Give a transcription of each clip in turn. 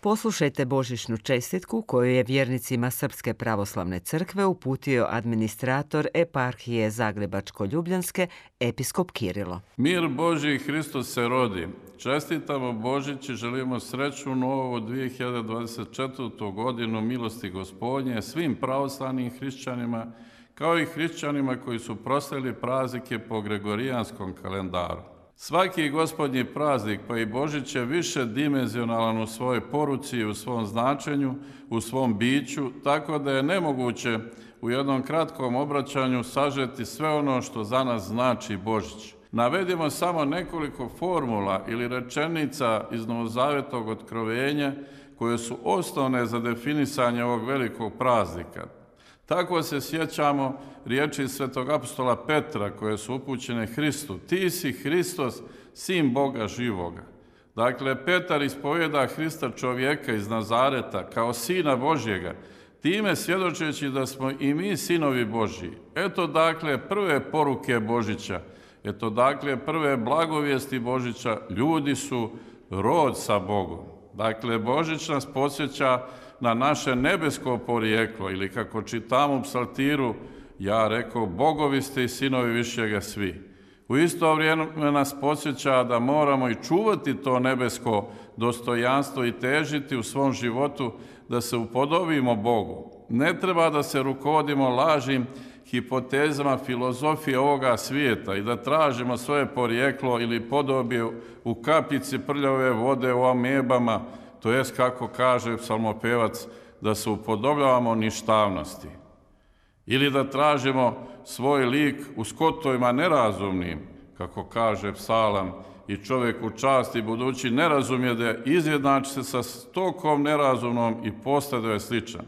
Poslušajte božićnu čestitku koju je vjernicima Srpske pravoslavne crkve uputio administrator eparhije Zagrebačko-Ljubljanske, episkop Kirilo. Mir Boži Hristos se rodi. Čestitamo Božić i želimo sreću novu 2024. godinu milosti gospodnje svim pravoslavnim hrišćanima kao i hrišćanima koji su proslavili praznike po gregorijanskom kalendaru. Svaki gospodnji praznik pa i Božić je više dimenzionalan u svojoj poruci, u svom značenju, u svom biću, tako da je nemoguće u jednom kratkom obraćanju sažeti sve ono što za nas znači Božić. Navedimo samo nekoliko formula ili rečenica iz Novozavetog otkrovenja koje su osnovne za definisanje ovog velikog praznika. Tako se sjećamo riječi svetog apostola Petra koje su upućene Hristu. Ti si Hristos, sin Boga živoga. Dakle, Petar ispovjeda Hrista čovjeka iz Nazareta kao sina Božjega, time svjedočeći da smo i mi sinovi Božji. Eto dakle prve poruke Božića, eto dakle prve blagovijesti Božića, ljudi su rod sa Bogom. Dakle, Božić nas podsjeća na naše nebesko porijeklo ili kako čitamo u psaltiru, ja rekao, bogovi ste i sinovi višega svi. U isto vrijeme nas podsjeća da moramo i čuvati to nebesko dostojanstvo i težiti u svom životu da se upodobimo Bogu. Ne treba da se rukovodimo lažim hipotezama filozofije ovoga svijeta i da tražimo svoje porijeklo ili podobje u kapici prljave vode u amebama, to jest kako kaže psalmopevac, da se upodobljavamo ništavnosti. Ili da tražimo svoj lik u skotovima nerazumnim, kako kaže psalam, i čovjek u časti budući ne razumije da izjednači se sa stokom nerazumnom i postade je sličan.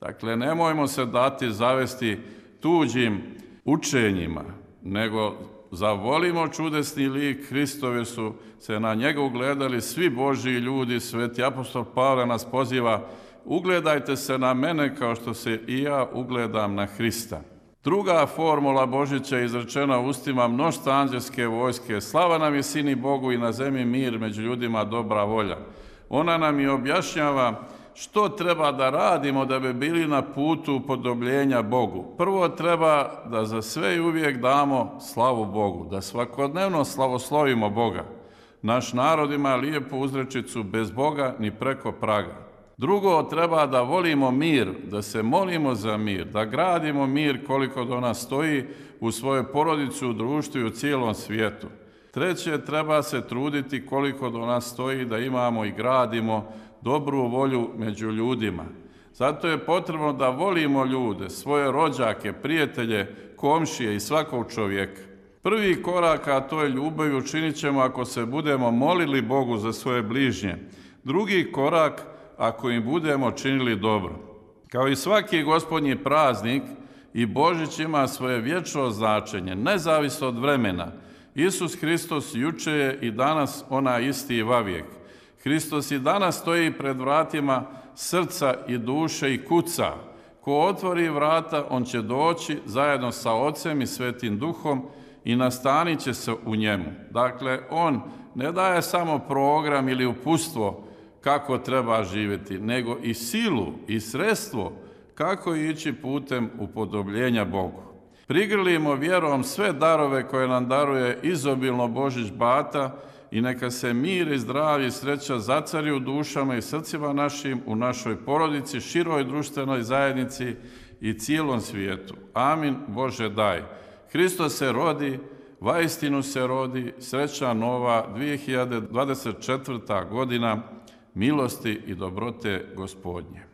Dakle, nemojmo se dati zavesti tuđim učenjima, nego zavolimo čudesni lik Hristove su se na njega ugledali svi Božji ljudi, sveti apostol Pavle nas poziva ugledajte se na mene kao što se i ja ugledam na Hrista. Druga formula Božića je izrečena ustima mnošta anđelske vojske. Slava nam je sini Bogu i na zemlji mir, među ljudima dobra volja. Ona nam i objašnjava što treba da radimo da bi bili na putu podobljenja Bogu. Prvo treba da za sve i uvijek damo slavu Bogu, da svakodnevno slavoslovimo Boga. Naš narod ima lijepu uzrečicu bez Boga ni preko praga. Drugo, treba da volimo mir, da se molimo za mir, da gradimo mir koliko do nas stoji u svojoj porodici, u društvu i u cijelom svijetu. Treće, treba se truditi koliko do nas stoji da imamo i gradimo dobru volju među ljudima. Zato je potrebno da volimo ljude, svoje rođake, prijatelje, komšije i svakog čovjeka. Prvi korak, a to je ljubav, učinit ćemo ako se budemo molili Bogu za svoje bližnje. Drugi korak, ako im budemo činili dobro. Kao i svaki gospodnji praznik, i Božić ima svoje vječno značenje, nezavisno od vremena. Isus Hristos juče je i danas ona isti i vavijek. Hristos i danas stoji pred vratima srca i duše i kuca. Ko otvori vrata, on će doći zajedno sa Ocem i Svetim Duhom i nastanit će se u njemu. Dakle, on ne daje samo program ili upustvo kako treba živjeti, nego i silu i sredstvo kako ići putem upodobljenja Bogu. Prigrlimo vjerom sve darove koje nam daruje izobilno Božić Bata i neka se mir i zdravlje i sreća zacari u dušama i srcima našim, u našoj porodici, široj društvenoj zajednici i cijelom svijetu. Amin Bože daj. Hristos se rodi, vaistinu se rodi, sreća nova 2024. godina, milosti i dobrote gospodnje.